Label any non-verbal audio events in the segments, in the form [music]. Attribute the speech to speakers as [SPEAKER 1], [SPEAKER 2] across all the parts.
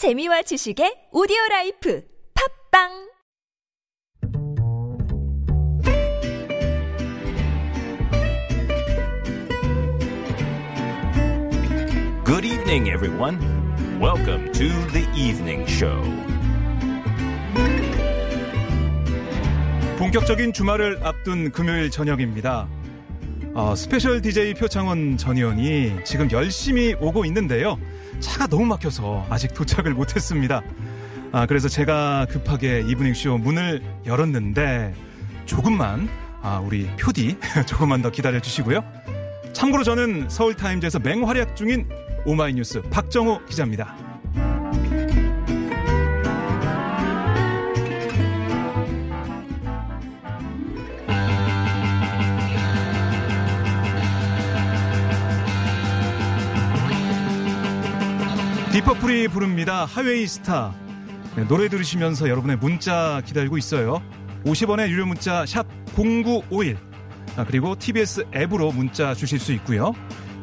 [SPEAKER 1] 재미와 지식의 오디오 라이프 팟빵
[SPEAKER 2] Good evening, everyone. Welcome to the evening show.
[SPEAKER 3] 본격적인 주말을 앞둔 금요일 저녁입니다. 어, 스페셜 DJ 표창원 전 의원이 지금 열심히 오고 있는데요. 차가 너무 막혀서 아직 도착을 못했습니다. 아, 그래서 제가 급하게 이브닝 쇼 문을 열었는데 조금만 아, 우리 표디 [laughs] 조금만 더 기다려 주시고요. 참고로 저는 서울타임즈에서 맹활약 중인 오마이뉴스 박정호 기자입니다. 딥 퍼플이 부릅니다. Highway Star. 네, 노래 들으시면서 여러분의 문자 기다리고 있어요. 50원의 유료 문자 샵 0951. 아, 그리고 TBS 앱으로 문자 주실 수 있고요.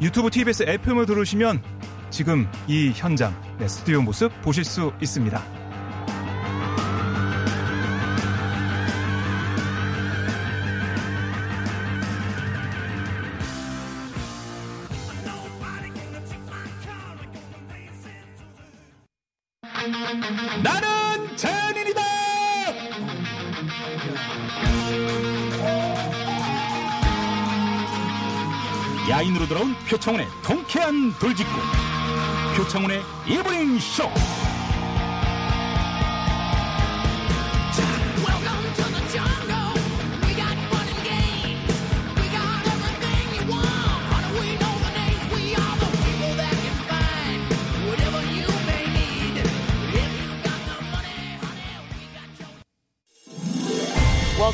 [SPEAKER 3] 유튜브 TBS FM을 들으시면 지금 이 현장, 네, 스튜디오 모습 보실 수 있습니다.
[SPEAKER 2] 표창원의 통쾌한 돌직구. 표창원의 이브닝 쇼.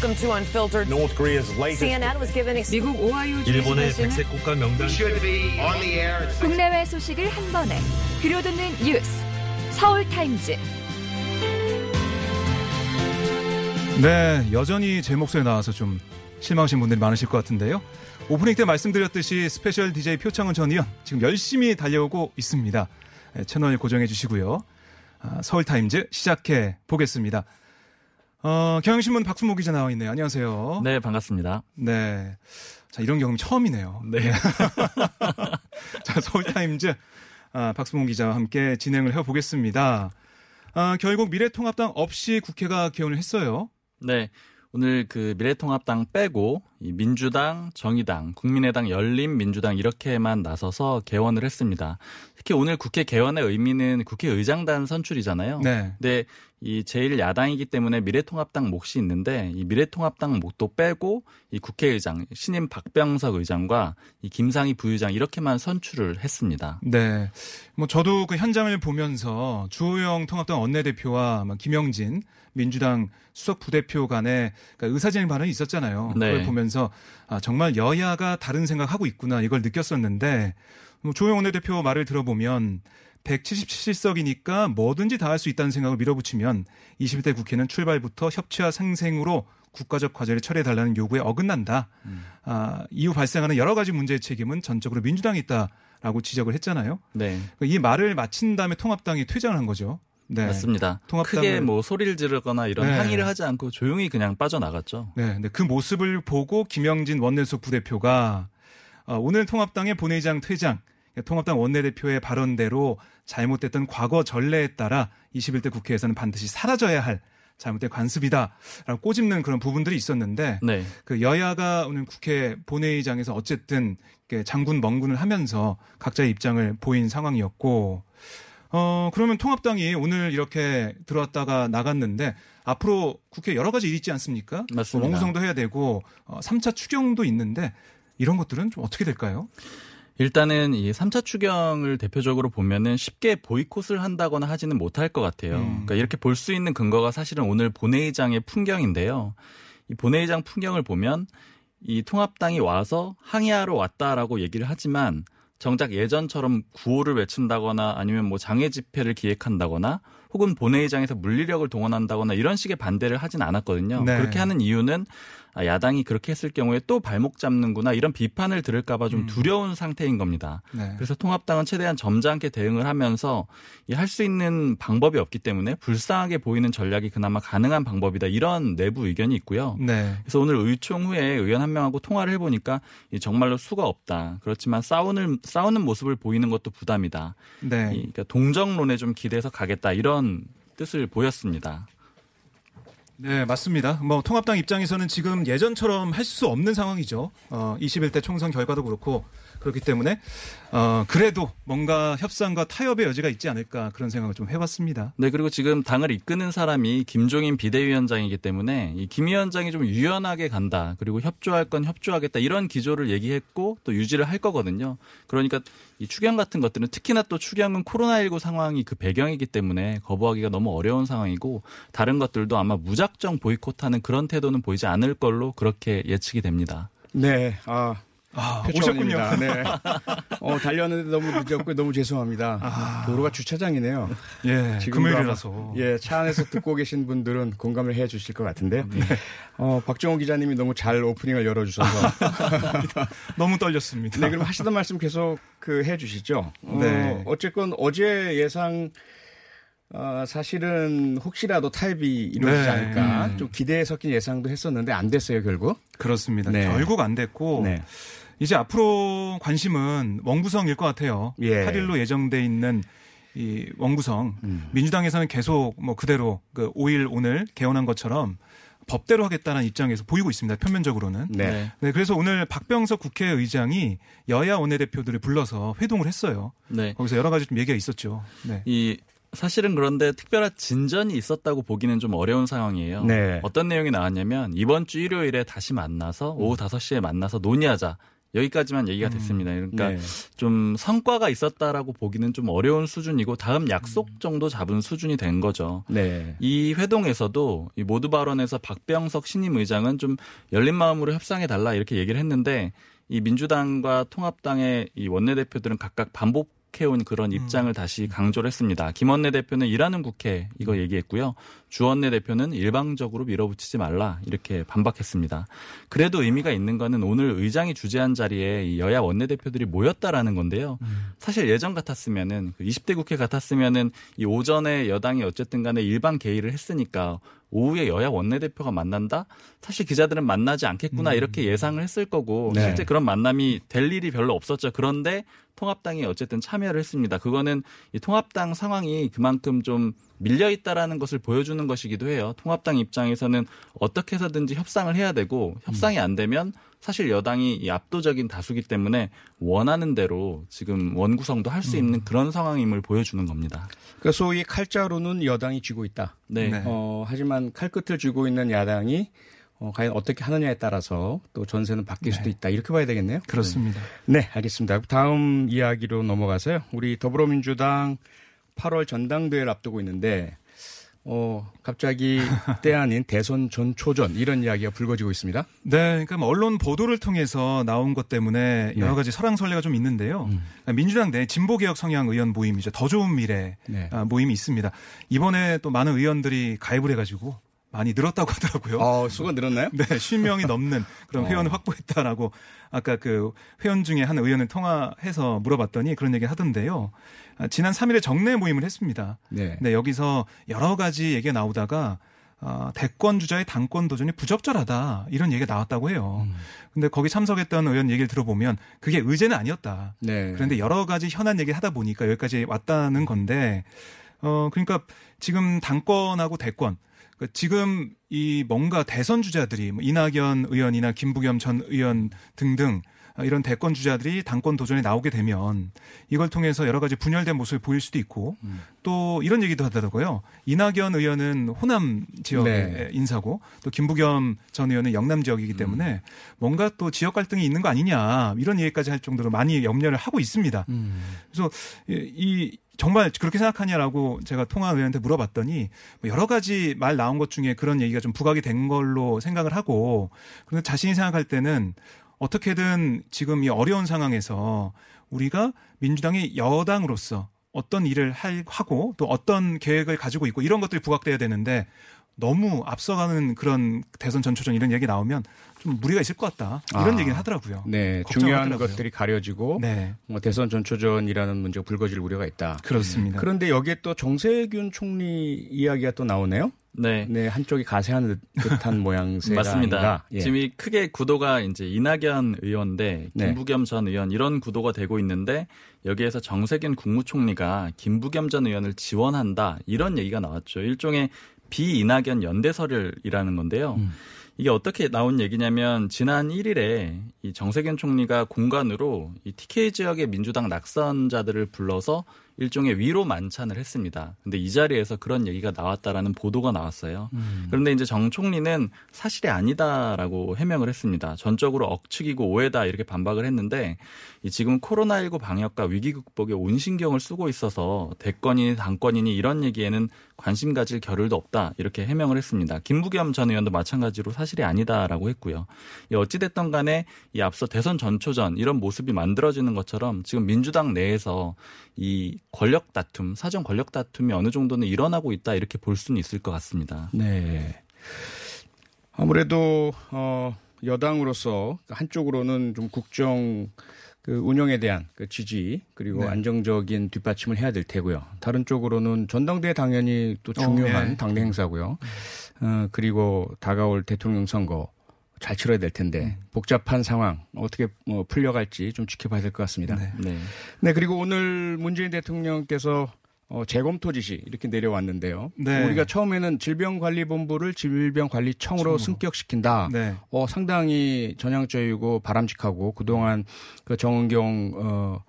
[SPEAKER 4] Welcome to
[SPEAKER 5] Unfiltered.
[SPEAKER 6] North Korea's latest
[SPEAKER 5] CNN was given
[SPEAKER 7] 미국 오하이오
[SPEAKER 6] 일본의 백색 국가 명단
[SPEAKER 1] 국내외 소식을 한 번에 들려듣는 뉴스 서울 타임즈
[SPEAKER 3] 네, 여전히 제 목소리 나와서 좀 실망하신 분들이 많으실 것 같은데요. 오프닝 때 말씀드렸듯이 스페셜 DJ 표창원 전 의원 지금 열심히 달려오고 있습니다. 네, 채널 고정해 주시고요. 아, 서울타임즈 시작해 보겠습니다. 어, 경향신문 박수모 기자 나와 있네요. 안녕하세요.
[SPEAKER 8] 네, 반갑습니다.
[SPEAKER 3] 네. 자, 이런 경험 처음이네요.
[SPEAKER 8] 네. [laughs]
[SPEAKER 3] 자, 서울타임즈 아, 박수모 기자와 함께 진행을 해보겠습니다. 아, 결국 미래통합당 없이 국회가 개원을 했어요.
[SPEAKER 8] 네. 오늘 그 미래통합당 빼고 이 민주당, 정의당, 국민의당, 열린민주당 이렇게만 나서서 개원을 했습니다. 특히 오늘 국회 개원의 의미는 국회의장단 선출이잖아요.
[SPEAKER 3] 네.
[SPEAKER 8] 근데 이 제일 야당이기 때문에 미래통합당 몫이 있는데 이 미래통합당 몫도 빼고 이 국회의장 신임 박병석 의장과 이 김상희 부의장 이렇게만 선출을 했습니다.
[SPEAKER 3] 네. 뭐 저도 그 현장을 보면서 주호영 통합당 원내대표와 막 김영진 민주당 수석 부대표 간에 그러니까 의사진행 발언이 있었잖아요.
[SPEAKER 8] 네.
[SPEAKER 3] 그걸 보면서 아, 정말 여야가 다른 생각하고 있구나 이걸 느꼈었는데 뭐 주호영 원내대표 말을 들어보면 177석이니까 뭐든지 다 할 수 있다는 생각을 밀어붙이면 21대 국회는 출발부터 협치와 생생으로 국가적 과제를 처리해달라는 요구에 어긋난다. 아, 이후 발생하는 여러 가지 문제의 책임은 전적으로 민주당이 있다라고 지적을 했잖아요.
[SPEAKER 8] 네.
[SPEAKER 3] 이 말을 마친 다음에 통합당이 퇴장을 한 거죠. 네.
[SPEAKER 8] 맞습니다.
[SPEAKER 3] 통합당을-
[SPEAKER 8] 크게 뭐 소리를 지르거나 이런
[SPEAKER 3] 네.
[SPEAKER 8] 항의를 하지 않고 조용히 그냥 빠져나갔죠.
[SPEAKER 3] 네, 근데 그 모습을 보고 김영진 원내수석 부대표가 어, 오늘 통합당의 본회의장 퇴장, 통합당 원내대표의 발언대로 잘못됐던 과거 전례에 따라 21대 국회에서는 반드시 사라져야 할 잘못된 관습이다라고 꼬집는 그런 부분들이 있었는데
[SPEAKER 8] 네.
[SPEAKER 3] 그 여야가 오늘 국회 본회의장에서 어쨌든 장군 멍군을 하면서 각자의 입장을 보인 상황이었고 어 그러면 통합당이 오늘 이렇게 들어왔다가 나갔는데 앞으로 국회 여러 가지 일이 있지 않습니까?
[SPEAKER 8] 맞습니다.
[SPEAKER 3] 원구성도 해야 되고 어 3차 추경도 있는데 이런 것들은 좀 어떻게 될까요?
[SPEAKER 8] 일단은 이 3차 추경을 대표적으로 보면은 쉽게 보이콧을 한다거나 하지는 못할 것 같아요.
[SPEAKER 3] 음.
[SPEAKER 8] 그러니까 이렇게 볼 수 있는 근거가 사실은 오늘 본회의장의 풍경인데요. 이 본회의장 풍경을 보면 이 통합당이 와서 항의하러 왔다라고 얘기를 하지만 정작 예전처럼 구호를 외친다거나 아니면 뭐 장애 집회를 기획한다거나 혹은 본회의장에서 물리력을 동원한다거나 이런 식의 반대를 하진 않았거든요.
[SPEAKER 3] 네.
[SPEAKER 8] 그렇게 하는 이유는 아, 야당이 그렇게 했을 경우에 또 발목 잡는구나 이런 비판을 들을까봐 좀 두려운 상태인 겁니다.
[SPEAKER 3] 네.
[SPEAKER 8] 그래서 통합당은 최대한 점잖게 대응을 하면서 할 수 있는 방법이 없기 때문에 불쌍하게 보이는 전략이 그나마 가능한 방법이다 이런 내부 의견이 있고요.
[SPEAKER 3] 네.
[SPEAKER 8] 그래서 오늘 의총 후에 의원 한 명하고 통화를 해보니까 이 정말로 수가 없다. 그렇지만 싸우는 싸우는 모습을 보이는 것도 부담이다.
[SPEAKER 3] 네.
[SPEAKER 8] 이 그러니까 동정론에 좀 기대서 가겠다 이런 뜻을 보였습니다.
[SPEAKER 3] 네, 맞습니다. 뭐 통합당 입장에서는 지금 예전처럼 할 수 없는 상황이죠. 어, 21대 총선 결과도 그렇고 그렇기 때문에 어, 그래도 뭔가 협상과 타협의 여지가 있지 않을까 그런 생각을 좀 해봤습니다.
[SPEAKER 8] 네, 그리고 지금 당을 이끄는 사람이 김종인 비대위원장이기 때문에 이 김 위원장이 좀 유연하게 간다. 그리고 협조할 건 협조하겠다. 이런 기조를 얘기했고 또 유지를 할 거거든요. 그러니까 이 추경 같은 것들은 특히나 또 추경은 코로나19 상황이 그 배경이기 때문에 거부하기가 너무 어려운 상황이고 다른 것들도 아마 무작정 보이콧하는 그런 태도는 보이지 않을 걸로 그렇게 예측이 됩니다.
[SPEAKER 5] 네, 아,
[SPEAKER 3] 아. 오셨군요. [laughs]
[SPEAKER 5] 네. 어, 달렸는데 너무 늦었고 너무 죄송합니다. 도로가 주차장이네요.
[SPEAKER 3] 예, 금요일이라서.
[SPEAKER 5] 예, 차 안에서 듣고 계신 분들은 공감을 해 주실 것 같은데요.
[SPEAKER 3] 네.
[SPEAKER 5] 어, 박정호 기자님이 너무 잘 오프닝을 열어 주셔서. [laughs]
[SPEAKER 3] 너무 떨렸습니다.
[SPEAKER 5] 네, 그럼 하시던 말씀 계속 그 해 주시죠. 어,
[SPEAKER 3] 네.
[SPEAKER 5] 어쨌건 어제 예상 어, 사실은 혹시라도 타협이 이루어지지
[SPEAKER 3] 네.
[SPEAKER 5] 않을까
[SPEAKER 3] 음.
[SPEAKER 5] 좀 기대에 섞인 예상도 했었는데 안 됐어요 결국.
[SPEAKER 3] 그렇습니다.
[SPEAKER 5] 네.
[SPEAKER 3] 결국 안 됐고
[SPEAKER 5] 네.
[SPEAKER 3] 이제 앞으로 관심은 원구성일 것 같아요.
[SPEAKER 5] 예.
[SPEAKER 3] 8일로 예정돼 있는 이 원구성
[SPEAKER 5] 음.
[SPEAKER 3] 민주당에서는 계속 뭐 그대로 그 5일 오늘 개헌한 것처럼 법대로 하겠다는 입장에서 보이고 있습니다. 표면적으로는.
[SPEAKER 5] 네.
[SPEAKER 3] 네, 그래서 오늘 박병석 국회의장이 여야 원내대표들을 불러서 회동을 했어요.
[SPEAKER 8] 네.
[SPEAKER 3] 거기서 여러 가지 좀 얘기가 있었죠. 네.
[SPEAKER 8] 이 사실은 그런데 특별한 진전이 있었다고 보기는 좀 어려운 상황이에요.
[SPEAKER 5] 네.
[SPEAKER 8] 어떤 내용이 나왔냐면 이번 주 일요일에 다시 만나서 오후 5시에 만나서 논의하자. 여기까지만 얘기가 됐습니다. 그러니까
[SPEAKER 5] 네.
[SPEAKER 8] 좀 성과가 있었다라고 보기는 좀 어려운 수준이고 다음 약속 정도 잡은 수준이 된 거죠.
[SPEAKER 5] 네.
[SPEAKER 8] 이 회동에서도 이 모두 발언에서 박병석 신임 의장은 좀 열린 마음으로 협상해 달라 이렇게 얘기를 했는데 이 민주당과 통합당의 이 원내대표들은 각각 반복 해온 그런 입장을 다시 강조를 했습니다. 김원내 대표는 일하는 국회 이거 얘기했고요. 주원내 대표는 일방적으로 밀어붙이지 말라 이렇게 반박했습니다. 그래도 의미가 있는 거는 오늘 의장이 주재한 자리에 이 여야 원내대표들이 모였다라는 건데요. 사실 예전 같았으면은 그 20대 국회 같았으면은 이 오전에 여당이 어쨌든 간에 일방 개의를 했으니까 오후에 여야 원내대표가 만난다? 사실 기자들은 만나지 않겠구나 이렇게 예상을 했을 거고
[SPEAKER 5] 네.
[SPEAKER 8] 실제 그런 만남이 될 일이 별로 없었죠. 그런데 통합당이 어쨌든 참여를 했습니다. 그거는 이 통합당 상황이 그만큼 좀 밀려 있다라는 것을 보여주는 것이기도 해요. 통합당 입장에서는 어떻게 해서든지 협상을 해야 되고 협상이 안 되면 사실 여당이 이 압도적인 다수기 때문에 원하는 대로 지금 원구성도 할 수 있는 그런 상황임을 보여주는 겁니다.
[SPEAKER 5] 그 소위 칼자루는 여당이 쥐고 있다.
[SPEAKER 8] 네.
[SPEAKER 3] 네.
[SPEAKER 5] 어, 하지만 칼끝을 쥐고 있는 야당이 어, 과연 어떻게 하느냐에 따라서 또 전세는 바뀔 수도 있다. 이렇게 봐야 되겠네요.
[SPEAKER 3] 그렇습니다.
[SPEAKER 5] 네, 알겠습니다. 다음 이야기로 넘어가서요. 우리 더불어민주당 8월 전당대회를 앞두고 있는데 어, 갑자기 [laughs] 때 아닌 대선 전초전 이런 이야기가 불거지고 있습니다.
[SPEAKER 3] 네, 그러니까 뭐 언론 보도를 통해서 나온 것 때문에 여러
[SPEAKER 5] 네.
[SPEAKER 3] 가지 설랑설레가 좀 있는데요. 그러니까 민주당 내 진보개혁 성향 의원 모임이죠. 더 좋은 미래
[SPEAKER 5] 네.
[SPEAKER 3] 아, 모임이 있습니다. 이번에 또 많은 의원들이 가입을 해가지고 많이 늘었다고 [laughs] 하더라고요.
[SPEAKER 5] 어, 수가 늘었나요?
[SPEAKER 3] 네, 10명이 넘는 그런 [laughs]
[SPEAKER 5] 어.
[SPEAKER 3] 회원을 확보했다라고 아까 그 회원 중에 한 의원을 통화해서 물어봤더니 그런 얘기 하던데요. 아, 지난 3일에 정례 모임을 했습니다.
[SPEAKER 5] 네.
[SPEAKER 3] 네, 여기서 여러 가지 얘기가 나오다가 어, 대권 주자의 당권 도전이 부적절하다 이런 얘기가 나왔다고 해요.
[SPEAKER 5] 음.
[SPEAKER 3] 근데 거기 참석했던 의원 얘기를 들어보면 그게 의제는 아니었다.
[SPEAKER 5] 네.
[SPEAKER 3] 그런데 여러 가지 현안 얘기를 하다 보니까 여기까지 왔다는 건데 어 그러니까 지금 당권하고 대권 그 지금 이 뭔가 대선 주자들이 뭐 이낙연 의원이나 김부겸 전 의원 등등 이런 대권 주자들이 당권 도전에 나오게 되면 이걸 통해서 여러 가지 분열된 모습을 보일 수도 있고 또 이런 얘기도 하더라고요. 이낙연 의원은 호남 지역의
[SPEAKER 5] 네.
[SPEAKER 3] 인사고 또 김부겸 전 의원은 영남 지역이기 때문에 뭔가 또 지역 갈등이 있는 거 아니냐 이런 얘기까지 할 정도로 많이 염려를 하고 있습니다. 그래서 이- 이 정말 그렇게 생각하냐라고 제가 통화 의원한테 물어봤더니 뭐 여러 가지 말 나온 것 중에 그런 얘기가 좀 부각이 된 걸로 생각을 하고 그런데 자신이 생각할 때는 어떻게든 지금 이 어려운 상황에서 우리가 민주당이 여당으로서 어떤 일을 할, 하고 또 어떤 계획을 가지고 있고 이런 것들이 부각돼야 되는데 너무 앞서가는 그런 대선 전초전 이런 얘기 나오면 좀 무리가 있을 것 같다 이런
[SPEAKER 5] 아.
[SPEAKER 3] 얘기는 하더라고요.
[SPEAKER 5] 네, 중요한
[SPEAKER 3] 하더라고요.
[SPEAKER 5] 것들이 가려지고
[SPEAKER 3] 네,
[SPEAKER 5] 뭐 대선 전초전이라는 문제가 불거질 우려가 있다.
[SPEAKER 3] 그렇습니다.
[SPEAKER 5] 그런데 여기에 또 정세균 총리 이야기가 또 나오네요.
[SPEAKER 8] 네.
[SPEAKER 5] 네, 한쪽이 가세한 듯- 듯한 [laughs] 모양새가
[SPEAKER 8] 맞습니다.
[SPEAKER 5] 예.
[SPEAKER 8] 지금 이 크게 구도가 이제 이낙연 의원 대
[SPEAKER 5] 네.
[SPEAKER 8] 김부겸 전 의원 이런 구도가 되고 있는데 여기에서 정세균 국무총리가 김부겸 전 의원을 지원한다 이런 얘기가 나왔죠. 일종의 비이낙연 연대설이라는 건데요.
[SPEAKER 5] 음.
[SPEAKER 8] 이게 어떻게 나온 얘기냐면 지난 1일에 이 정세균 총리가 공간으로 이 TK 지역의 민주당 낙선자들을 불러서 일종의 위로 만찬을 했습니다. 근데 이 자리에서 그런 얘기가 나왔다라는 보도가 나왔어요. 그런데 이제 정 총리는 사실이 아니다라고 해명을 했습니다. 전적으로 억측이고 오해다 이렇게 반박을 했는데 이 지금 코로나19 방역과 위기 극복에 온 신경을 쓰고 있어서 대권이니 당권이니 이런 얘기에는 관심 가질 겨를도 없다 이렇게 해명을 했습니다. 김부겸 전 의원도 마찬가지로 사실이 아니다라고 했고요. 이 어찌됐든 간에 이 앞서 대선 전초전 이런 모습이 만들어지는 것처럼 지금 민주당 내에서 이 권력 다툼, 사전 권력 다툼이 어느 정도는 일어나고 있다 이렇게 볼 수는 있을 것 같습니다.
[SPEAKER 5] 네. 아무래도 어 여당으로서 한쪽으로는 좀 국정 그 운영에 대한 그 지지 그리고
[SPEAKER 3] 네.
[SPEAKER 5] 안정적인 뒷받침을 해야 될 테고요. 다른 쪽으로는 전당대회 당연히 또 중요한
[SPEAKER 3] 어, 네.
[SPEAKER 5] 당내 행사고요. 어 그리고 다가올 대통령 선거 잘 치러야 될 텐데 복잡한 상황 어떻게 뭐 풀려갈지 좀 지켜봐야 될 것 같습니다.
[SPEAKER 3] 네.
[SPEAKER 8] 네.
[SPEAKER 5] 네, 그리고 오늘 문재인 대통령께서 어, 재검토 지시 이렇게 내려왔는데요.
[SPEAKER 3] 네.
[SPEAKER 5] 우리가 처음에는 질병관리본부를 질병관리청으로
[SPEAKER 3] 청으로.
[SPEAKER 5] 승격시킨다.
[SPEAKER 3] 네.
[SPEAKER 5] 어, 상당히 전향적이고 바람직하고 그동안 그 정은경 어,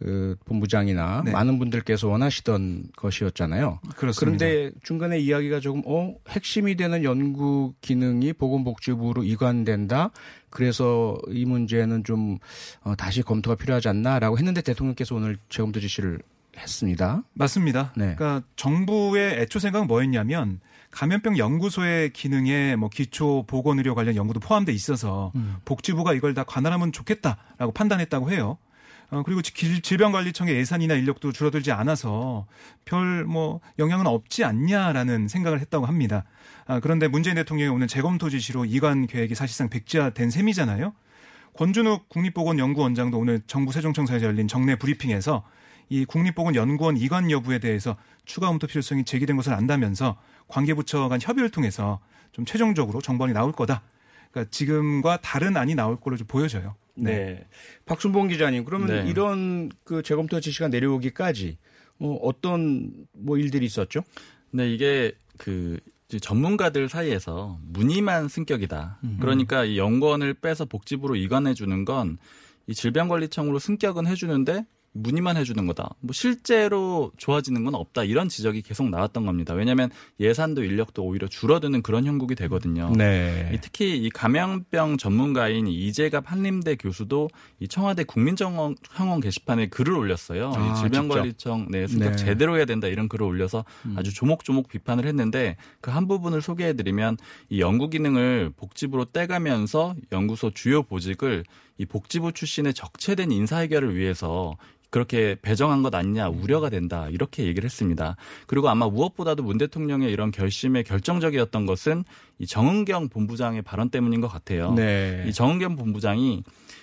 [SPEAKER 5] 그 본부장이나
[SPEAKER 3] 네.
[SPEAKER 5] 많은 분들께서 원하시던 것이었잖아요.
[SPEAKER 3] 그렇습니다.
[SPEAKER 5] 그런데 중간에 이야기가 조금 어 핵심이 되는 연구 기능이 보건복지부로 이관된다. 그래서 이 문제는 좀 어, 다시 검토가 필요하지 않나라고 했는데 대통령께서 오늘 재검토 지시를 했습니다.
[SPEAKER 3] 맞습니다.
[SPEAKER 5] 네.
[SPEAKER 3] 그러니까 정부의 애초 생각은 뭐였냐면 감염병 연구소의 기능에 뭐 기초 보건 의료 관련 연구도 포함돼 있어서
[SPEAKER 5] 음.
[SPEAKER 3] 복지부가 이걸 다 관할하면 좋겠다라고 판단했다고 해요. 어, 그리고 질- 질병관리청의 예산이나 인력도 줄어들지 않아서 별 뭐 영향은 없지 않냐라는 생각을 했다고 합니다. 아, 그런데 문재인 대통령이 오늘 재검토 지시로 이관 계획이 사실상 백지화된 셈이잖아요. 권준욱 국립보건연구원장도 오늘 정부 세종청사에서 열린 정례 브리핑에서 이 국립보건연구원 이관 여부에 대해서 추가 검토 필요성이 제기된 것을 안다면서 관계부처 간 협의를 통해서 좀 최종적으로 정본이 나올 거다. 그러니까 지금과 다른 안이 나올 걸로 좀 보여져요.
[SPEAKER 5] 네. 박순봉 기자님, 그러면
[SPEAKER 8] 네.
[SPEAKER 5] 이런 그 재검토 지시가 내려오기까지 어, 어떤 뭐 일들이 있었죠?
[SPEAKER 8] 근데 이게 그 전문가들 사이에서 무늬만 승격이다. 그러니까 이 연구원을 빼서 복지부로 이관해 주는 건 이 질병관리청으로 승격은 해주는데 문의만 해주는 거다. 뭐 실제로 좋아지는 건 없다. 이런 지적이 계속 나왔던 겁니다. 왜냐하면 예산도 인력도 오히려 줄어드는 그런 형국이 되거든요.
[SPEAKER 5] 네.
[SPEAKER 8] 이 특히 이 감염병 전문가인 이 이재갑 한림대 교수도 이 청와대 국민정원 게시판에 글을 올렸어요.
[SPEAKER 5] 아,
[SPEAKER 8] 이 질병관리청 내 승격
[SPEAKER 5] 네.
[SPEAKER 8] 제대로 해야 된다 이런 글을 올려서 아주 조목조목 비판을 했는데 그 한 부분을 소개해드리면 이 연구 기능을 복지부로 떼가면서 연구소 주요 보직을 이 복지부 출신의 적체된 인사 해결을 위해서 그렇게 배정한 것 아니냐 우려가 된다 이렇게 얘기를 했습니다. 그리고 아마 무엇보다도 문 대통령의 이런 결심에 결정적이었던 것은 이 정은경 본부장의 발언 때문인 것 같아요.
[SPEAKER 5] 네.
[SPEAKER 8] 이 정은경 본부장이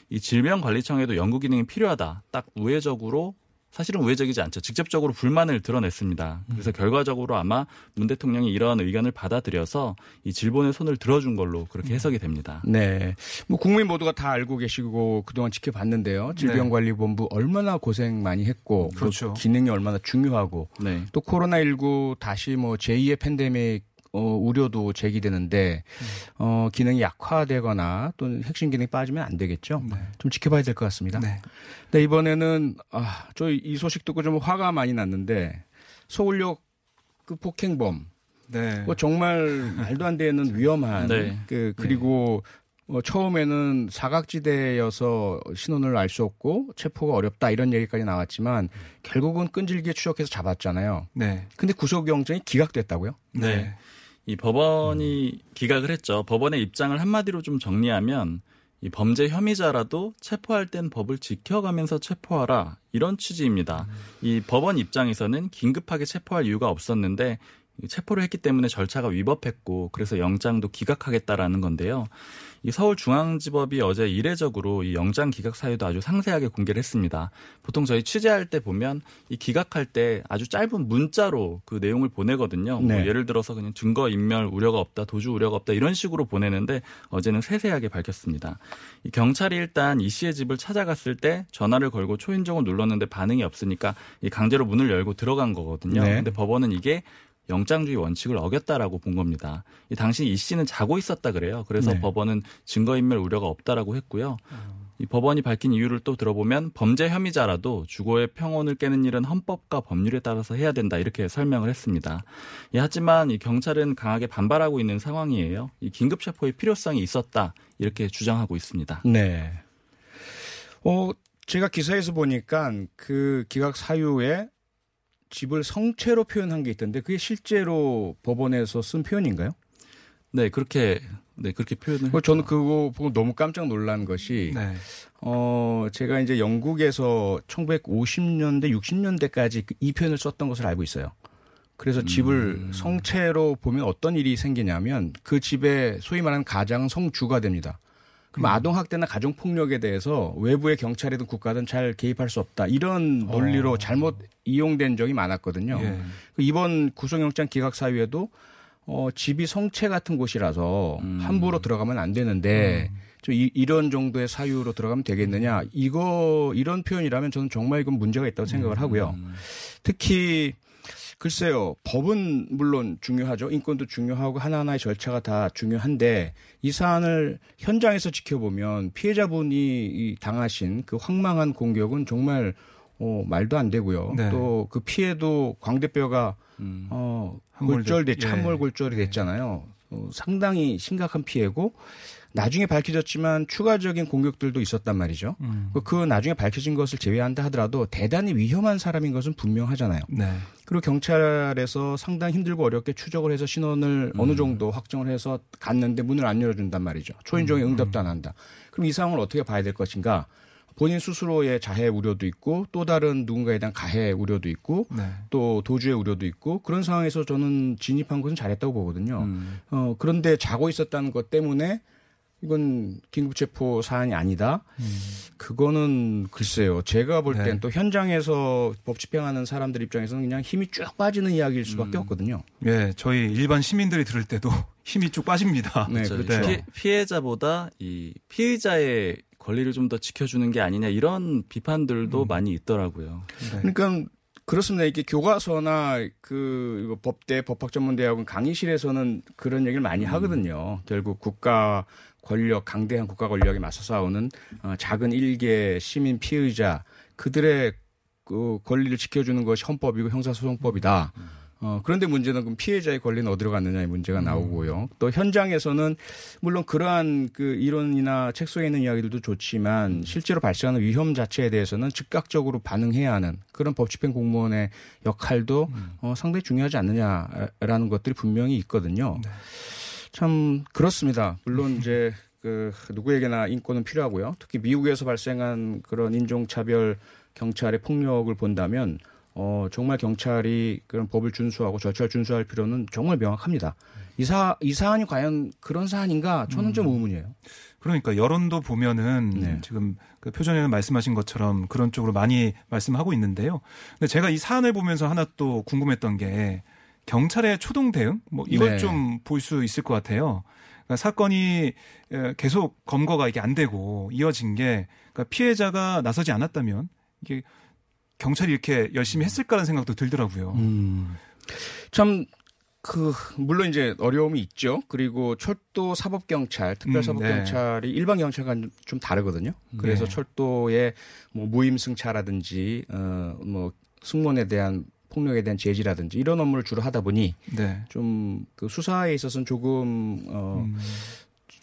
[SPEAKER 8] 이 질병관리청에도 연구 기능이 필요하다. 딱 우회적으로 사실은 우회적이지 않죠. 직접적으로 불만을 드러냈습니다. 그래서 결과적으로 아마 문 대통령이 이러한 의견을 받아들여서 이 질본의 손을 들어준 걸로 그렇게 해석이 됩니다.
[SPEAKER 5] 네. 뭐 국민 모두가 다 알고 계시고 그동안 지켜봤는데요. 질병관리본부 얼마나 고생 많이 했고 그
[SPEAKER 3] 그렇죠.
[SPEAKER 5] 기능이 얼마나 중요하고
[SPEAKER 8] 네.
[SPEAKER 5] 또 코로나19 다시 뭐 제2의 팬데믹 어, 우려도 제기되는데 어, 기능이 약화되거나 또는 핵심 기능이 빠지면 안 되겠죠. 좀 지켜봐야 될 것 같습니다.
[SPEAKER 3] 네.
[SPEAKER 5] 네, 이번에는 아, 저 이 소식 듣고 좀 화가 많이 났는데 서울역 그 폭행범
[SPEAKER 3] 네.
[SPEAKER 5] 뭐 정말 말도 안 되는 위험한
[SPEAKER 8] 네.
[SPEAKER 5] 그 그리고 어, 처음에는 사각지대여서 신원을 알 수 없고 체포가 어렵다 이런 얘기까지 나왔지만 결국은 끈질기게 추적해서 잡았잖아요.
[SPEAKER 3] 네.
[SPEAKER 5] 근데 구속영장이 기각됐다고요?
[SPEAKER 8] 네. 이 법원이 기각을 했죠. 법원의 입장을 한마디로 좀 정리하면 이이 범죄 혐의자라도 체포할 땐 법을 지켜가면서 체포하라 이런 취지입니다. 이 법원 입장에서는 긴급하게 체포할 이유가 없었는데 체포를 했기 때문에 절차가 위법했고 그래서 영장도 기각하겠다라는 건데요. 이 서울중앙지법이 어제 이례적으로 이 영장 기각 사유도 아주 상세하게 공개를 했습니다. 보통 저희 취재할 때 보면 이 기각할 때 아주 짧은 문자로 그 내용을 보내거든요. 뭐
[SPEAKER 5] 네.
[SPEAKER 8] 예를 들어서 그냥 증거 인멸 우려가 없다, 도주 우려가 없다 이런 식으로 보내는데 어제는 세세하게 밝혔습니다. 이 경찰이 일단 이 씨의 집을 찾아갔을 때 전화를 걸고 초인종을 눌렀는데 반응이 없으니까 이 강제로 문을 열고 들어간 거거든요.
[SPEAKER 5] 네.
[SPEAKER 8] 근데 법원은 이게 영장주의 원칙을 어겼다라고 본 겁니다. 이 당시 이 씨는 자고 있었다 그래요. 그래서
[SPEAKER 5] 네.
[SPEAKER 8] 법원은 증거인멸 우려가 없다라고 했고요. 이 법원이 밝힌 이유를 또 들어보면 범죄 혐의자라도 주거의 평온을 깨는 일은 헌법과 법률에 따라서 해야 된다 이렇게 설명을 했습니다. 예, 하지만 이 경찰은 강하게 반발하고 있는 상황이에요. 이 긴급 체포의 필요성이 있었다 이렇게 주장하고 있습니다.
[SPEAKER 5] 네. 어, 제가 기사에서 보니까 그 기각 사유에 집을 성체로 표현한 게 있던데 그게 실제로 법원에서 쓴 표현인가요?
[SPEAKER 8] 네 그렇게 네 그렇게 표현을
[SPEAKER 5] 그 저는 그거 보고 너무 깜짝 놀란 것이
[SPEAKER 3] 네.
[SPEAKER 5] 어 제가 이제 영국에서 1950년대 60년대까지 이 표현을 썼던 것을 알고 있어요. 그래서 집을 성체로 보면 어떤 일이 생기냐면 그 집에 소위 말하는 가장 성주가 됩니다. 그럼 아동학대나 가정폭력에 대해서 외부의 경찰이든 국가든 잘 개입할 수 없다. 이런 논리로 잘못 이용된 적이 많았거든요.
[SPEAKER 3] 예.
[SPEAKER 5] 그 이번 구속영장 기각 사유에도 어, 집이 성체 같은 곳이라서 함부로 들어가면 안 되는데 좀 이, 이런 정도의 사유로 들어가면 되겠느냐 이거 이런 표현이라면 저는 정말 이건 문제가 있다고 생각을 하고요. 특히 글쎄요 법은 물론 중요하죠 인권도 중요하고 하나하나의 절차가 다 중요한데 이 사안을 현장에서 지켜보면 피해자분이 이 당하신 그 황망한 공격은 정말 어, 말도 안 되고요.
[SPEAKER 3] 네.
[SPEAKER 5] 또그 피해도 광대뼈가 어,
[SPEAKER 3] 함몰됐-
[SPEAKER 5] 골절돼
[SPEAKER 3] 예.
[SPEAKER 5] 참몰골절이 됐잖아요. 어, 상당히 심각한 피해고 나중에 밝혀졌지만 추가적인 공격들도 있었단 말이죠.
[SPEAKER 3] 음.
[SPEAKER 5] 그- 그 나중에 밝혀진 것을 제외한다 하더라도 대단히 위험한 사람인 것은 분명하잖아요.
[SPEAKER 3] 네.
[SPEAKER 5] 그리고 경찰에서 상당히 힘들고 어렵게 추적을 해서 신원을 어느 정도 확정을 해서 갔는데 문을 안 열어준단 말이죠. 초인종에 응답도 안 한다. 그럼 이 상황을 어떻게 봐야 될 것인가? 본인 스스로의 자해 우려도 있고 또 다른 누군가에 대한 가해 우려도 있고
[SPEAKER 3] 네.
[SPEAKER 5] 또 도주의 우려도 있고 그런 상황에서 저는 진입한 것은 잘했다고 보거든요.
[SPEAKER 8] 음.
[SPEAKER 5] 어, 그런데 자고 있었다는 것 때문에 이건 긴급체포 사안이 아니다. 그거는 글쎄요. 제가 볼땐
[SPEAKER 3] 네.
[SPEAKER 5] 또 현장에서 법 집행하는 사람들 입장에서는 그냥 힘이 쭉 빠지는 이야기일 수밖에 없거든요.
[SPEAKER 3] 예, 저희 일반 시민들이 들을 때도 [laughs] 힘이 쭉 빠집니다.
[SPEAKER 5] 네,
[SPEAKER 8] 그렇죠.
[SPEAKER 5] 그렇죠.
[SPEAKER 8] 피해, 피해자보다 이 피해자의 권리를 좀 더 지켜주는 게 아니냐 이런 비판들도 많이 있더라고요.
[SPEAKER 3] 네.
[SPEAKER 5] 그러니까 그렇습니다. 이게 교과서나 그 이거 법대 법학전문대학원 강의실에서는 그런 얘기를 많이 하거든요. 결국 국가 권력 강대한 국가 권력에 맞서 싸우는 어, 작은 일개 시민 피의자 그들의 그 권리를 지켜주는 것이 헌법이고 형사소송법이다. 어, 그런데 문제는 그럼 피해자의 권리는 어디로 갔느냐의 문제가 나오고요. 또 현장에서는 물론 그러한 그 이론이나 책 속에 있는 이야기들도 좋지만 실제로 발생하는 위험 자체에 대해서는 즉각적으로 반응해야 하는 그런 법 집행 공무원의 역할도 어, 상당히 중요하지 않느냐라는 것들이 분명히 있거든요. 참 그렇습니다. 물론 이제 그 누구에게나 인권은 필요하고요. 특히 미국에서 발생한 그런 인종차별 경찰의 폭력을 본다면 어 정말 경찰이 그런 법을 준수하고 절차를 준수할 필요는 정말 명확합니다. 이 사, 이 사안이 과연 그런 사안인가 저는 좀 의문이에요.
[SPEAKER 3] 그러니까 여론도 보면은
[SPEAKER 5] 네.
[SPEAKER 3] 지금 그 표전에는 말씀하신 것처럼 그런 쪽으로 많이 말씀하고 있는데요. 근데 제가 이 사안을 보면서 하나 또 궁금했던 게 경찰의 초동 대응 뭐 이걸
[SPEAKER 5] 네.
[SPEAKER 3] 좀볼 수 있을 것 같아요. 그러니까 사건이 에, 계속 검거가 이게 안 되고 이어진 게 그러니까 피해자가 나서지 않았다면 이게 경찰이 이렇게 열심히 했을까라는 생각도 들더라고요.
[SPEAKER 5] 참, 그, 물론 이제 어려움이 있죠. 그리고 철도 사법 경찰, 특별 사법 경찰이 일반 경찰과는 좀 다르거든요. 그래서
[SPEAKER 3] 네.
[SPEAKER 5] 철도의 뭐 무임승차라든지, 어, 뭐, 승무원에 대한 폭력에 대한 제지라든지 이런 업무를 주로 하다 보니
[SPEAKER 3] 네.
[SPEAKER 5] 좀그 수사에 있어서는 조금, 어,
[SPEAKER 3] 음.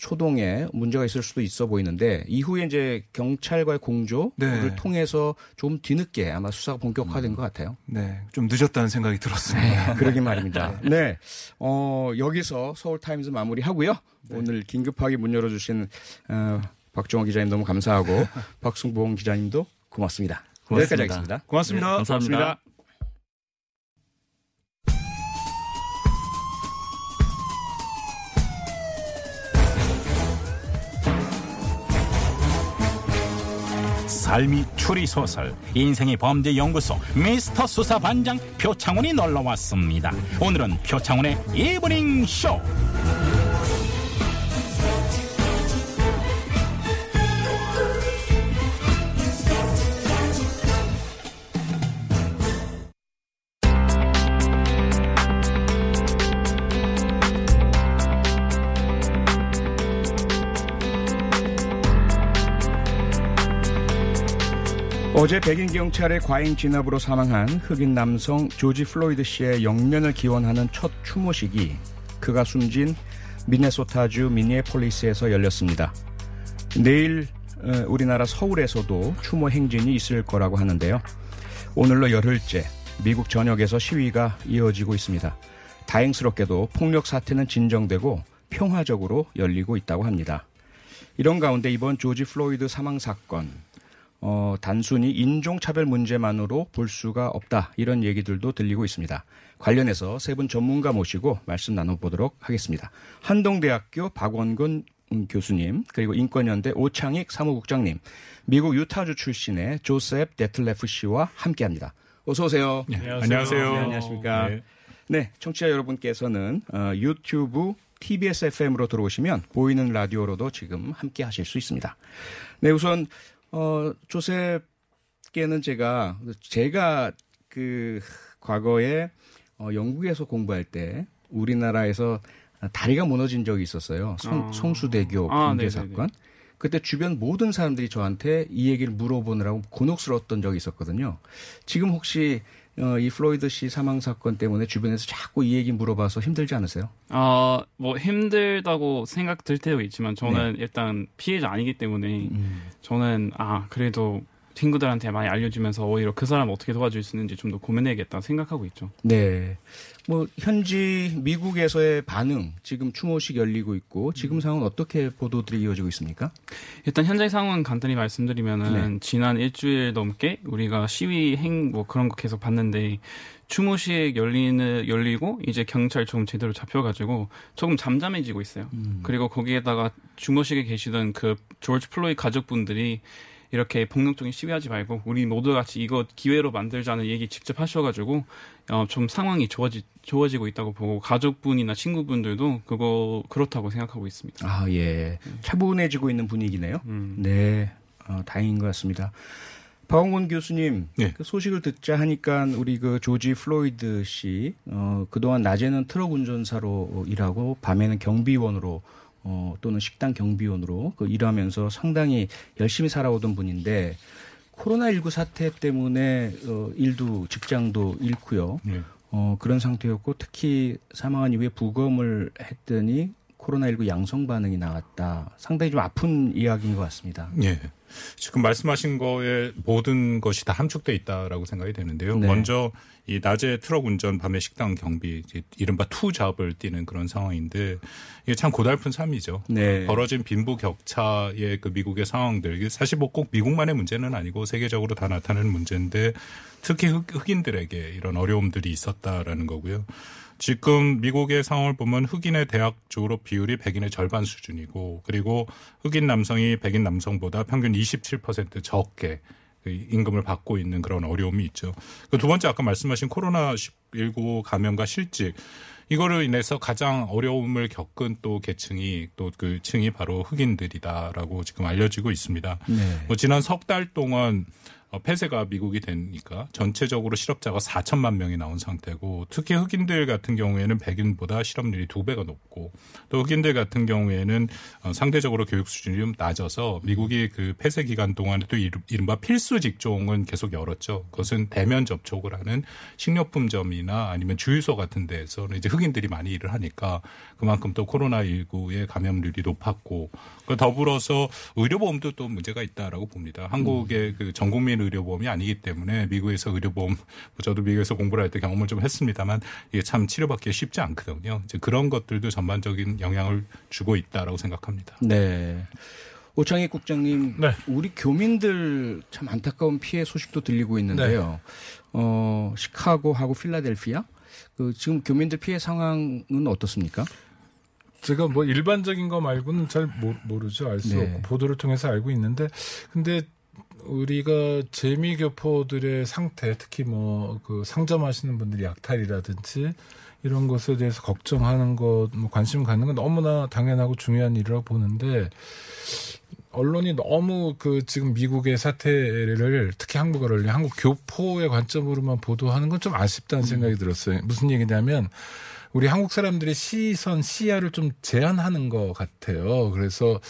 [SPEAKER 5] 초동에 문제가 있을 수도 있어 보이는데 이후에 이제 경찰과의 공조를
[SPEAKER 3] 네.
[SPEAKER 5] 통해서 좀 뒤늦게 아마 수사가 본격화된 것 같아요.
[SPEAKER 3] 네. 좀 늦었다는 생각이 들었습니다.
[SPEAKER 5] 그러게 말입니다. [laughs] 네. 어, 여기서 서울 타임즈 마무리하고요.
[SPEAKER 3] 네.
[SPEAKER 5] 오늘 긴급하게 문 열어주신 어, 박종호 기자님 너무 감사하고 [laughs] 박승봉 기자님도 고맙습니다.
[SPEAKER 8] 고맙습니다.
[SPEAKER 5] 여기까지 하겠습니다.
[SPEAKER 3] 고맙습니다.
[SPEAKER 8] 네, 감사합니다.
[SPEAKER 5] 고맙습니다.
[SPEAKER 6] 삶이 추리소설 인생의 범죄 연구소 미스터 수사 반장 표창원이 놀러 왔습니다. 오늘은 표창원의 이브닝 쇼.
[SPEAKER 5] 어제 백인 경찰의 과잉 진압으로 사망한 흑인 남성 조지 플로이드 씨의 영면을 기원하는 첫 추모식이 그가 숨진 미네소타주 미니애폴리스에서 열렸습니다. 내일 어, 우리나라 서울에서도 추모 행진이 있을 거라고 하는데요. 오늘로 열흘째 미국 전역에서 시위가 이어지고 있습니다. 다행스럽게도 폭력 사태는 진정되고 평화적으로 열리고 있다고 합니다. 이런 가운데 이번 조지 플로이드 사망 사건 어, 단순히 인종차별 문제만으로 볼 수가 없다. 이런 얘기들도 들리고 있습니다. 관련해서 세 분 전문가 모시고 말씀 나눠보도록 하겠습니다. 한동대학교 박원근 음, 교수님, 그리고 인권연대 오창익 사무국장님, 미국 유타주 출신의 조셉 데틀레프 씨와 함께 합니다. 어서오세요.
[SPEAKER 6] 안녕하세요.
[SPEAKER 5] 네, 안녕하십니까.
[SPEAKER 6] 네.
[SPEAKER 5] 네, 청취자 여러분께서는 어, 유튜브 TBS FM으로 들어오시면 보이는 라디오로도 지금 함께 하실 수 있습니다. 네, 우선 어, 조셉께는 제가 제가 그 과거에 어, 영국에서 공부할 때 우리나라에서 다리가 무너진 적이 있었어요. 성,
[SPEAKER 7] 아.
[SPEAKER 5] 성수대교
[SPEAKER 7] 아,
[SPEAKER 5] 붕괴
[SPEAKER 7] 네네네.
[SPEAKER 5] 사건. 그때 주변 모든 사람들이 저한테 이 얘기를 물어보느라고 곤혹스러웠던 적이 있었거든요. 지금 혹시 어, 이 플로이드 씨 사망 사건 때문에 주변에서 자꾸 이 얘기 물어봐서 힘들지 않으세요?
[SPEAKER 7] 아, 뭐 힘들다고 생각 들 때도 있지만
[SPEAKER 5] 네.
[SPEAKER 7] 저는 일단 피해자 아니기 때문에
[SPEAKER 5] 음.
[SPEAKER 7] 저는 아, 그래도 친구들한테 많이 알려주면서 오히려 그 사람 어떻게 도와줄 수 있는지 좀 더 고민해야겠다 생각하고 있죠.
[SPEAKER 5] 네. 뭐 현지 미국에서의 반응 지금 추모식 열리고 있고 지금 상황은 어떻게 보도들이 이어지고 있습니까?
[SPEAKER 7] 일단 현재 상황 간단히 말씀드리면은
[SPEAKER 5] 네.
[SPEAKER 7] 지난 일주일 넘게 우리가 시위 행 뭐 그런 거 계속 봤는데 추모식 열리는 열리고 이제 경찰 좀 제대로 잡혀가지고 조금 잠잠해지고 있어요. 그리고 거기에다가 추모식에 계시던 그 조지 플로이 가족분들이 이렇게 폭력적인 시위하지 말고 우리 모두 같이 이거 기회로 만들자는 얘기 직접 하셔가지고 어, 좀 상황이 좋아지 좋아지고 있다고 보고 가족분이나 친구분들도 그거 그렇다고 생각하고 있습니다.
[SPEAKER 5] 아, 예. 차분해지고 있는 분위기네요.
[SPEAKER 7] 음.
[SPEAKER 5] 네. 어, 다행인 것 같습니다. 박원곤 교수님,
[SPEAKER 6] 네.
[SPEAKER 5] 그 소식을 듣자 하니까 우리 그 조지 플로이드 씨, 어, 그동안 낮에는 트럭 운전사로 일하고 밤에는 경비원으로 어, 또는 식당 경비원으로 그 일하면서 상당히 열심히 살아오던 분인데 코로나19 사태 때문에 어, 일도 직장도 잃고요.
[SPEAKER 6] 네.
[SPEAKER 5] 어, 그런 상태였고 특히 사망한 이후에 부검을 했더니 코로나19 양성 반응이 나왔다. 상당히 좀 아픈 이야기인 것 같습니다.
[SPEAKER 9] 예. 지금 말씀하신 거에 모든 것이 다 함축돼 있다라고 생각이 되는데요.
[SPEAKER 5] 네.
[SPEAKER 9] 먼저 이 낮에 트럭 운전, 밤에 식당 경비, 이른바 투 잡을 뛰는 그런 상황인데 이게 참 고달픈 삶이죠.
[SPEAKER 5] 네.
[SPEAKER 9] 벌어진 빈부 격차의 그 미국의 상황들 이게 사실 뭐 꼭 미국만의 문제는 아니고 세계적으로 다 나타나는 문제인데 특히 흑, 흑인들에게 이런 어려움들이 있었다라는 거고요. 지금 미국의 상황을 보면 흑인의 대학 졸업 비율이 백인의 절반 수준이고 그리고 흑인 남성이 백인 남성보다 평균 27% 적게 그 임금을 받고 있는 그런 어려움이 있죠. 그두 번째 아까 말씀하신 코로나 19 감염과 실직 이거로 인해서 가장 어려움을 겪은 또 계층이 또 그 층이 바로 흑인들이다라고 지금 알려지고 있습니다.
[SPEAKER 5] 네.
[SPEAKER 9] 뭐 지난 석 달 동안 어, 폐쇄가 미국이 되니까 전체적으로 실업자가 4천만 명이 나온 상태고 특히 흑인들 같은 경우에는 백인보다 실업률이 두 배가 높고 또 흑인들 같은 경우에는 어, 상대적으로 교육 수준이 좀 낮아서 미국이 그 폐쇄 기간 동안에 또 이른- 이른바 필수 직종은 계속 열었죠. 그것은 대면 접촉을 하는 식료품점이나 아니면 주유소 같은 데에서는 이제 흑인들이 많이 일을 하니까 그만큼 또 코로나19의 감염률이 높았고 그 더불어서 의료보험도 또 문제가 있다라고 봅니다. 한국의 그 전 국민 의료보험이 아니기 때문에 미국에서 의료보험 뭐 저도 미국에서 공부를 할 때 경험을 좀 했습니다만 이게 참 치료받기 쉽지 않거든요. 이제 그런 것들도 전반적인 영향을 주고 있다라고 생각합니다.
[SPEAKER 5] 네. 오창익 국장님,
[SPEAKER 10] 네.
[SPEAKER 5] 우리 교민들 참 안타까운 피해 소식도 들리고 있는데요. 어, 시카고하고 필라델피아, 그 지금 교민들 피해 상황은 어떻습니까?
[SPEAKER 10] 제가 뭐 일반적인 거 말고는 잘 모, 모르죠. 알수
[SPEAKER 5] 네.
[SPEAKER 10] 없고 보도를 통해서 알고 있는데 근데 우리가 재미교포들의 상태 특히 뭐 그 상점하시는 분들이 약탈이라든지 이런 것에 대해서 걱정하는 것, 뭐 관심 갖는 건 너무나 당연하고 중요한 일이라고 보는데 언론이 너무 그 지금 미국의 사태를 특히 한국 언론이 한국 교포의 관점으로만 보도하는 건 좀 아쉽다는 생각이 들었어요. 무슨 얘기냐면 우리 한국 사람들의 시선, 시야를 좀 제한하는 것 같아요. 그래서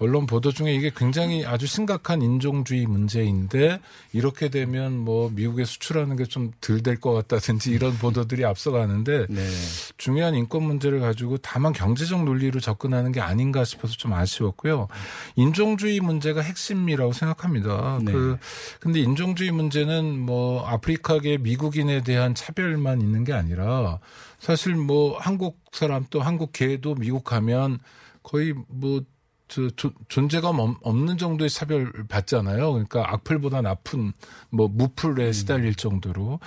[SPEAKER 10] 언론 보도 중에 이게 굉장히 아주 심각한 인종주의 문제인데 이렇게 되면 뭐 미국에 수출하는 게 좀 덜 될 것 같다든지 이런 [laughs] 보도들이 앞서가는데
[SPEAKER 5] 네.
[SPEAKER 10] 중요한 인권 문제를 가지고 다만 경제적 논리로 접근하는 게 아닌가 싶어서 좀 아쉬웠고요. 인종주의 문제가 핵심이라고 생각합니다.
[SPEAKER 5] 네.
[SPEAKER 10] 그 근데 인종주의 문제는 뭐 아프리카계 미국인에 대한 차별만 있는 게 아니라 사실 뭐 한국 사람 또 한국계도 미국 가면 거의 뭐 저, 조- 존재감 없- 없는 정도의 차별 받잖아요. 그러니까 악플보다 나쁜 뭐 무플에 시달릴 정도로.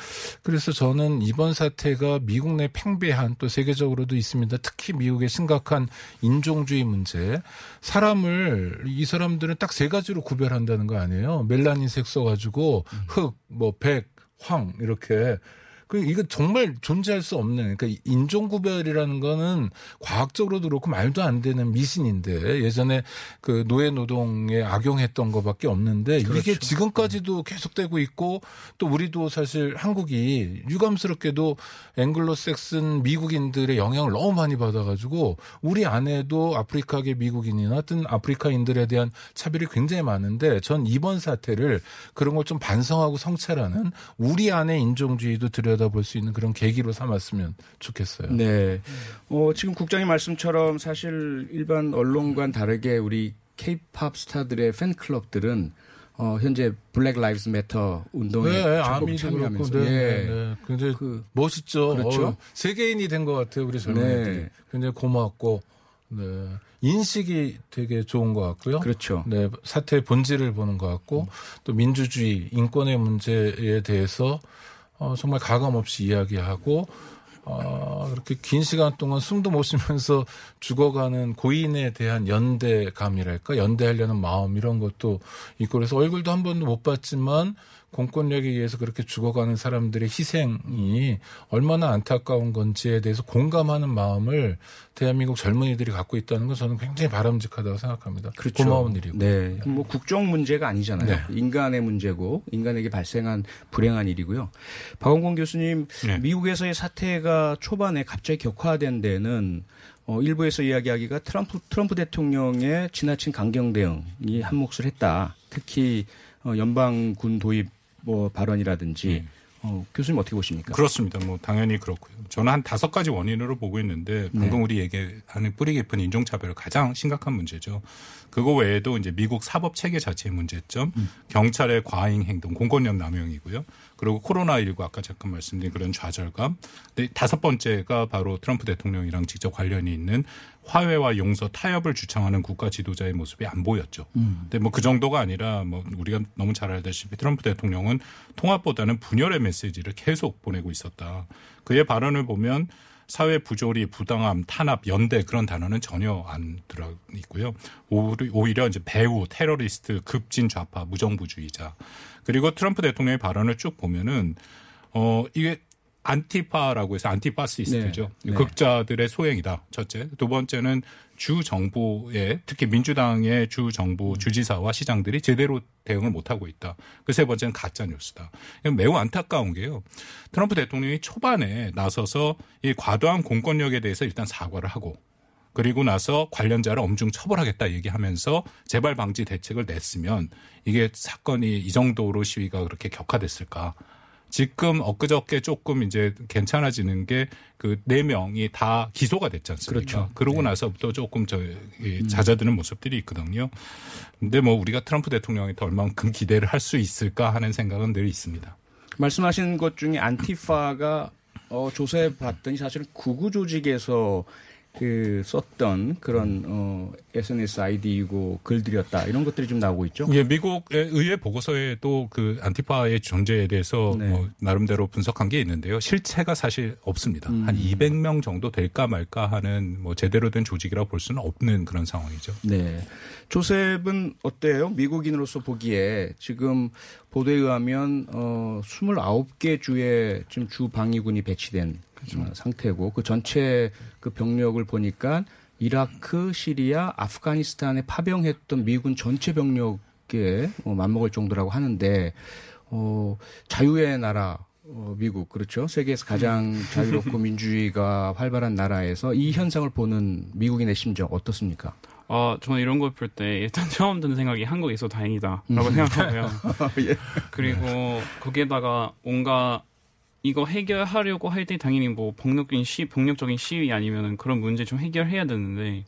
[SPEAKER 10] 그래서 저는 이번 사태가 미국 내 팽배한 또 세계적으로도 있습니다. 특히 미국의 심각한 인종주의 문제. 사람을 이 사람들은 딱 세 가지로 구별한다는 거 아니에요. 멜라닌색 써가지고 흑, 뭐 백, 황 이렇게. 그 이거 정말 존재할 수 없는 그러니까 인종 구별이라는 거는 과학적으로도 그렇고 말도 안 되는 미신인데 예전에 그 노예 노동에 악용했던 거밖에 없는데 이게 지금까지도 계속되고 있고 또 우리도 사실 한국이 유감스럽게도 앵글로색슨 미국인들의 영향을 너무 많이 받아가지고 우리 안에도 아프리카계 미국인이나 어떤 아프리카인들에 대한 차별이 굉장히 많은데 전 이번 사태를 그런 걸 좀 반성하고 성찰하는 우리 안의 인종주의도 들여다 볼 수 있는 그런 계기로 삼았으면 좋겠어요.
[SPEAKER 5] 네. 어, 지금 국장님 말씀처럼 사실 일반 언론과는 다르게 우리 케이팝 스타들의 팬클럽들은 어, 현재 Black Lives Matter 운동에
[SPEAKER 10] 네, 아미도
[SPEAKER 5] 참여하면서
[SPEAKER 10] 그렇고, 네,
[SPEAKER 5] 예.
[SPEAKER 10] 네, 네. 굉장히
[SPEAKER 5] 그
[SPEAKER 10] 멋있죠.
[SPEAKER 5] 그렇죠.
[SPEAKER 10] 어, 세계인이 된 것 같아요, 우리 젊은
[SPEAKER 5] 네.
[SPEAKER 10] 굉장히 고맙고, 네. 인식이 되게 좋은 것 같고요.
[SPEAKER 5] 그렇죠.
[SPEAKER 10] 네, 사태의 본질을 보는 것 같고, 또 민주주의, 인권의 문제에 대해서 어, 정말 가감 없이 이야기하고, 어, 그렇게 긴 시간 동안 숨도 못 쉬면서 죽어가는 고인에 대한 연대감이랄까, 연대하려는 마음 이런 것도 있고, 그래서 얼굴도 한 번도 못 봤지만, 공권력에 의해서 그렇게 죽어가는 사람들의 희생이 얼마나 안타까운 건지에 대해서 공감하는 마음을 대한민국 젊은이들이 갖고 있다는 건 저는 굉장히 바람직하다고 생각합니다.
[SPEAKER 5] 그렇죠.
[SPEAKER 10] 고마운 일이고.
[SPEAKER 5] 네. 뭐 국정 문제가 아니잖아요.
[SPEAKER 10] 네.
[SPEAKER 5] 인간의 문제고 인간에게 발생한 불행한 일이고요. 박원공 교수님,
[SPEAKER 9] 네.
[SPEAKER 5] 미국에서의 사태가 초반에 갑자기 격화된 데는 어, 일부에서 이야기하기가 트럼프, 트럼프 대통령의 지나친 강경 대응이 한 몫을 했다. 특히 어, 연방군 도입 뭐 발언이라든지
[SPEAKER 9] 네.
[SPEAKER 5] 어, 교수님 어떻게 보십니까?
[SPEAKER 9] 그렇습니다. 뭐 당연히 그렇고요. 저는 한 다섯 가지 원인으로 보고 있는데 방금 우리 얘기하는 뿌리 깊은 인종차별 가장 심각한 문제죠. 그거 외에도 이제 미국 사법 체계 자체의 문제점, 경찰의 과잉 행동, 공권력 남용이고요. 그리고 코로나19 아까 잠깐 말씀드린 그런 좌절감. 다섯 번째가 바로 트럼프 대통령이랑 직접 관련이 있는 화해와 용서, 타협을 주창하는 국가 지도자의 모습이 안 보였죠. 근데 뭐 그 정도가 아니라 뭐 우리가 너무 잘 알다시피 트럼프 대통령은 통합보다는 분열의 메시지를 계속 보내고 있었다. 그의 발언을 보면 사회 부조리, 부당함, 탄압, 연대 그런 단어는 전혀 안 들어 있고요. 오히- 오히려 이제 배후, 테러리스트, 급진 좌파, 무정부주의자. 그리고 트럼프 대통령의 발언을 쭉 보면은 어 이게 안티파라고 해서 안티파시스트죠.
[SPEAKER 5] 네, 네.
[SPEAKER 9] 극좌들의 소행이다. 첫째. 두 번째는 주 정부의 특히 민주당의 주 정부 주지사와 시장들이 제대로 대응을 못 하고 있다. 그 세 번째는 가짜 뉴스다. 매우 안타까운 게요. 트럼프 대통령이 초반에 나서서 이 과도한 공권력에 대해서 일단 사과를 하고 그리고 나서 관련자를 엄중 처벌하겠다 얘기하면서 재발 방지 대책을 냈으면 이게 사건이 이 정도로 시위가 그렇게 격화됐을까? 지금 엊그저께 조금 이제 괜찮아지는 게 그 네 명이 다 기소가 됐지 않습니까?
[SPEAKER 5] 그렇죠.
[SPEAKER 9] 그러고
[SPEAKER 5] 네.
[SPEAKER 9] 나서부터 조금 저이 잦아드는 모습들이 있거든요. 근데 뭐 우리가 트럼프 대통령이 더 얼만큼 기대를 할 수 있을까 하는 생각은 늘 있습니다.
[SPEAKER 5] 말씀하신 것 중에 안티파가 어, 조사해 봤더니 사실은 구구 조직에서 그 썼던 그런 어 SNS 아이디이고 글들이었다 이런 것들이 좀 나오고 있죠.
[SPEAKER 9] 예, 미국의 의회 보고서에도 그 안티파의 존재에 대해서
[SPEAKER 5] 네.
[SPEAKER 9] 뭐 나름대로 분석한 게 있는데요. 실체가 사실 없습니다.
[SPEAKER 5] 음.
[SPEAKER 9] 한 200명 정도 될까 말까 하는 뭐 제대로 된 조직이라고 볼 수는 없는 그런 상황이죠.
[SPEAKER 5] 네. 조셉은 어때요? 미국인으로서 보기에 지금 보도에 의하면 어 29개 주에 지금 주 방위군이 배치된 어, 상태고 그 전체 그 병력을 보니까 이라크, 시리아, 아프가니스탄에 파병했던 미군 전체 병력에 어, 맞먹을 정도라고 하는데 어 자유의 나라 어, 미국 그렇죠 세계에서 가장 자유롭고 [laughs] 민주주의가 활발한 나라에서 이 현상을 보는 미국인의 심정 어떻습니까?
[SPEAKER 7] 아, 저는 이런 걸 볼 때 일단 처음 드는 생각이 한국에 있어 다행이다라고
[SPEAKER 5] 음.
[SPEAKER 7] 생각하고요. [laughs]
[SPEAKER 5] 예.
[SPEAKER 7] 그리고 거기에다가 뭔가 이거 해결하려고 할 때 당연히 뭐 폭력적인 시 폭력적인 시위 아니면은 그런 문제 좀 해결해야 되는데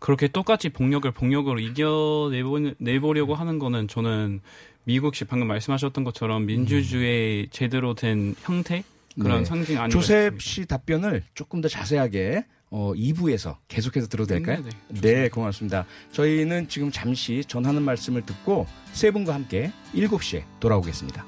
[SPEAKER 7] 그렇게 똑같이 폭력을 폭력으로 이겨내보 내보려고 하는 거는 저는 미국식 방금 말씀하셨던 것처럼 민주주의 제대로 된 형태 그런
[SPEAKER 5] 네.
[SPEAKER 7] 상징 아닌가
[SPEAKER 5] 조셉 씨 답변을 조금 더 자세하게 어, 2부에서 계속해서 들어도 될까요?
[SPEAKER 7] 네,
[SPEAKER 5] 네, 고맙습니다. 저희는 지금 잠시 전하는 말씀을 듣고 세 분과 함께 7시에 돌아오겠습니다.